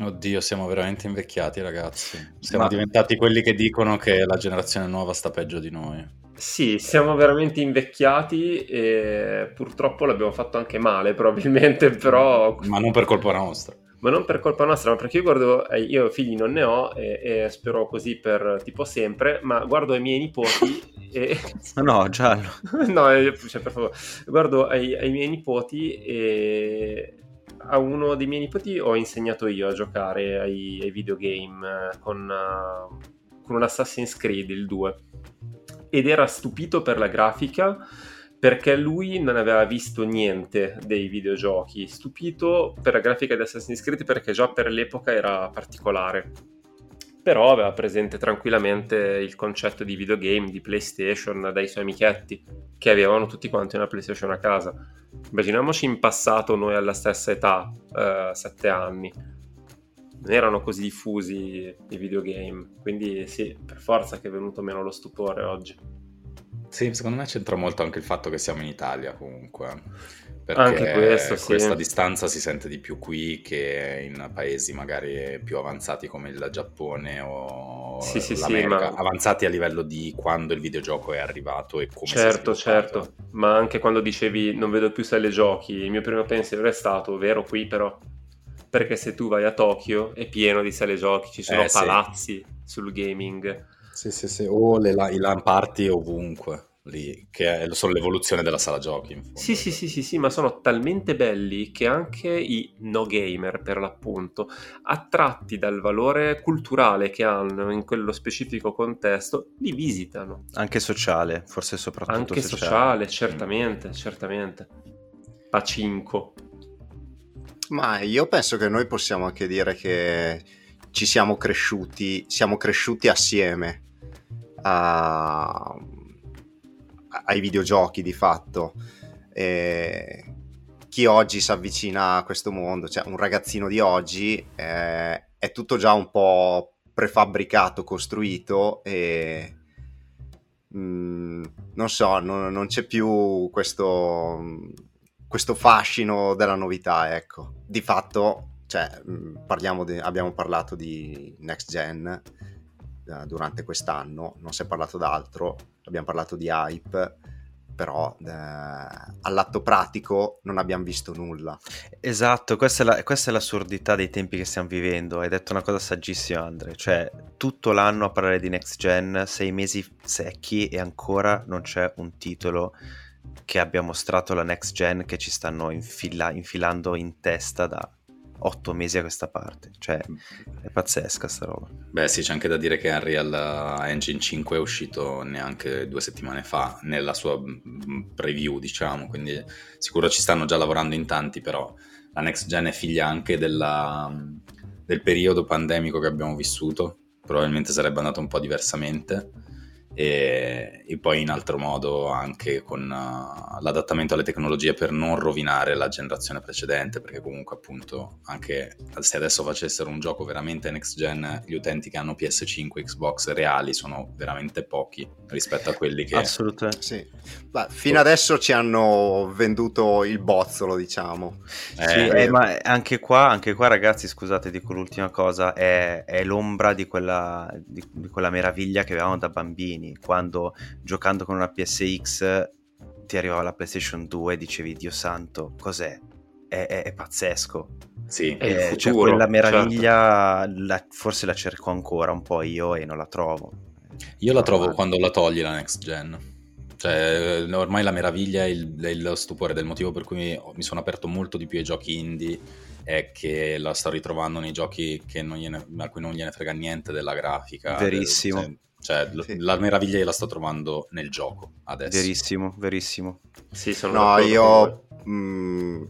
Oddio, siamo veramente invecchiati, ragazzi. Siamo Ma... diventati quelli che dicono che la generazione nuova sta peggio di noi. Sì, siamo veramente invecchiati e purtroppo l'abbiamo fatto anche male, probabilmente, però... Ma non per colpa nostra ma non per colpa nostra, ma perché io guardo, eh, io figli non ne ho e, e, spero così per tipo sempre, ma guardo ai miei nipoti e... No, giallo. no, eh, cioè, per favore, guardo ai, ai, miei nipoti e a uno dei miei nipoti ho insegnato io a giocare ai, ai videogame con, uh, con un Assassin's Creed, il 2, ed era stupito per la grafica perché lui non aveva visto niente dei videogiochi, stupito per la grafica di Assassin's Creed perché già per l'epoca era particolare. Però aveva presente tranquillamente il concetto di videogame, di PlayStation dai suoi amichetti, che avevano tutti quanti una PlayStation a casa. Immaginiamoci in passato noi alla stessa età, eh, sette anni. Non erano così diffusi i videogame, quindi sì, per forza che è venuto meno lo stupore oggi. Sì, secondo me c'entra molto anche il fatto che siamo in Italia comunque. Perché anche questo, sì. questa distanza si sente di più qui che in paesi magari più avanzati come il Giappone o sì, sì, sì, ma... avanzati a livello di quando il videogioco è arrivato e come certo, certo, ma anche quando dicevi non vedo più sale giochi, il mio primo pensiero è stato vero qui però perché se tu vai a Tokyo è pieno di sale giochi, ci sono eh, palazzi sul gaming sì, sì, sì, o le, i LAN party ovunque, lì, che sono l'evoluzione della sala giochi. Sì, sì, sì, sì, sì, ma sono talmente belli che anche i no gamer, per l'appunto, attratti dal valore culturale che hanno in quello specifico contesto, li visitano. Anche sociale, forse soprattutto Anche sociale, sociale certamente, mm. certamente. Pacinco. Ma io penso che noi possiamo anche dire che ci siamo cresciuti, siamo cresciuti assieme a, ai videogiochi di fatto. E chi oggi si avvicina a questo mondo, cioè un ragazzino di oggi, eh, è tutto già un po' prefabbricato, costruito e mh, mm, non so, non, non c'è più questo, questo fascino della novità, ecco. Di fatto cioè, di, abbiamo parlato di next gen eh, durante quest'anno, non si è parlato d'altro, abbiamo parlato di hype, però eh, all'atto pratico non abbiamo visto nulla. Esatto, questa è, la, questa è, l'assurdità dei tempi che stiamo vivendo. Hai detto una cosa saggissima, Andre. Cioè, tutto l'anno a parlare di next gen, sei mesi secchi e ancora non c'è un titolo che abbia mostrato la next gen che ci stanno infila- infilando in testa da otto mesi a questa parte. Cioè, è pazzesca sta roba. Beh, sì, c'è anche da dire che Unreal Engine 5 è uscito neanche due settimane fa nella sua mm, preview, diciamo, quindi sicuro ci stanno già lavorando in tanti, però la next gen è figlia anche della, del periodo pandemico che abbiamo vissuto. Probabilmente sarebbe andato un po' diversamente e, e, poi in altro modo anche con uh, l'adattamento alle tecnologie per non rovinare la generazione precedente perché comunque appunto anche se adesso facessero un gioco veramente next gen gli utenti che hanno PS5 Xbox reali sono veramente pochi rispetto a quelli che assolutamente. Sì. Beh, fino adesso ci hanno venduto il bozzolo diciamo. Eh, sì, eh, ma anche qua, anche qua ragazzi scusate dico l'ultima cosa è, è l'ombra di quella, di, di quella meraviglia che avevamo da bambini bambini, quando giocando con una PSX ti arrivava la PlayStation 2 e dicevi Dio santo, cos'è? È, è, è pazzesco. Sì, è eh, cioè quella meraviglia certo. la, forse la cerco ancora un po' io e non la trovo. Io la trovo quando la togli la next gen. Cioè, ormai la meraviglia e il, il, stupore del motivo per cui mi, sono aperto molto di più ai giochi indie è che la sto ritrovando nei giochi gliene, a cui non gliene frega niente della grafica. Verissimo. Del, cioè, sì. la meraviglia la sto trovando nel gioco adesso. Verissimo, verissimo. Sì, sono no, io mh, mm,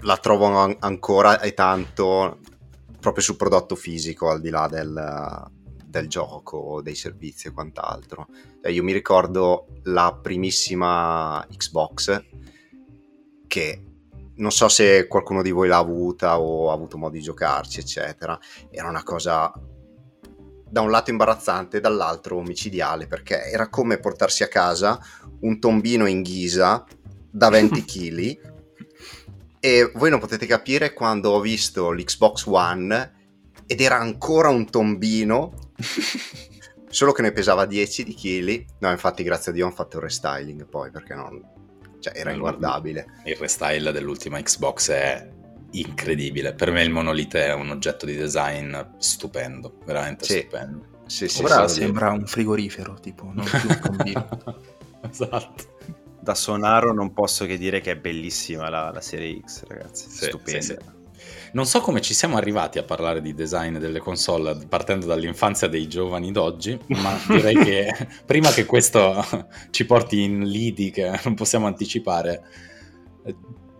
la trovo an- ancora e tanto proprio sul prodotto fisico, al di là del, del gioco, dei servizi e quant'altro. Cioè, io mi ricordo la primissima Xbox che non so se qualcuno di voi l'ha avuta o ha avuto modo di giocarci, eccetera. Era una cosa da un lato imbarazzante, dall'altro omicidiale, perché era come portarsi a casa un tombino in ghisa da 20 kg. e voi non potete capire quando ho visto l'Xbox One ed era ancora un tombino solo che ne pesava 10 di chili. No, infatti, grazie a Dio, hanno fatto il restyling poi perché non, cioè, era inguardabile. Il restyle dell'ultima Xbox è incredibile. Per me il monolite è un oggetto di design stupendo, veramente sì. stupendo. Sì, sì, Ora sì, sembra un frigorifero, tipo, non più un combino. esatto. Da Sonaro non posso che dire che è bellissima la, la serie X, ragazzi. Sì, Stupenda. Non so come ci siamo arrivati a parlare di design delle console partendo dall'infanzia dei giovani d'oggi, ma direi che prima che questo ci porti in lidi che non possiamo anticipare,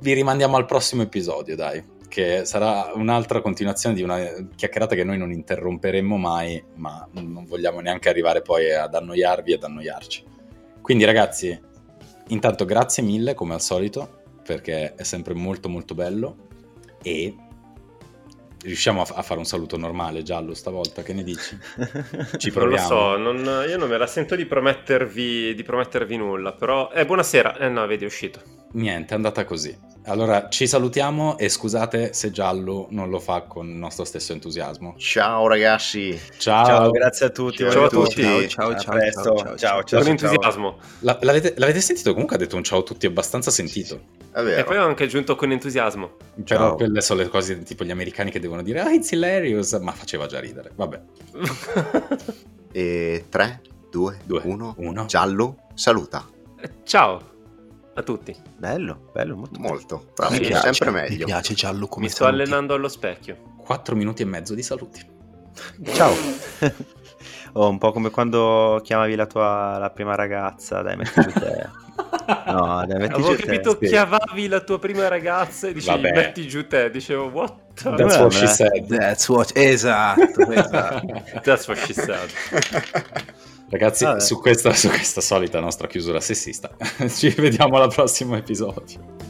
vi rimandiamo al prossimo episodio, dai, che sarà un'altra continuazione di una chiacchierata che noi non interromperemo mai, ma non vogliamo neanche arrivare poi ad annoiarvi e ad annoiarci. Quindi ragazzi, intanto grazie mille come al solito, perché è sempre molto molto bello e riusciamo a, a, fare un saluto normale, giallo stavolta, che ne dici? Ci proviamo. Non lo so, non, io non me la sento di promettervi, di promettervi nulla, però... Eh, buonasera, eh no, vedi, è uscito. Niente, è andata così. Allora, ci salutiamo e scusate se Giallo non lo fa con il nostro stesso entusiasmo. Ciao ragazzi. Ciao. ciao grazie a tutti. Ciao, ciao a tutti. Ciao, ciao, ciao. Ciao, ciao, ciao, ciao. Con entusiasmo. La, l'avete, l'avete, sentito? Comunque ha detto un ciao a tutti abbastanza sentito. E poi ho anche aggiunto con entusiasmo. Però ciao. quelle sono le cose tipo gli americani che devono dire, ah, it's hilarious, ma faceva già ridere. Vabbè. e 3, 2, 1. Giallo, saluta. Ciao a tutti. Bello, bello, molto. Molto, bravo, mi piace, sempre meglio. Mi piace giallo come Mi sto saluti. allenando allo specchio. 4 minuti e mezzo di saluti. Ciao. oh, un po' come quando chiamavi la tua la prima ragazza, dai, metti giù te. No, dai, metti Avevo giù capito te. chiamavi la tua prima ragazza e dicevi Vabbè. metti giù te, dicevo what? That's what she said. That's what esatto, esatto. That's what she said. Ragazzi, su questa, su questa solita nostra chiusura sessista, ci vediamo al prossimo episodio.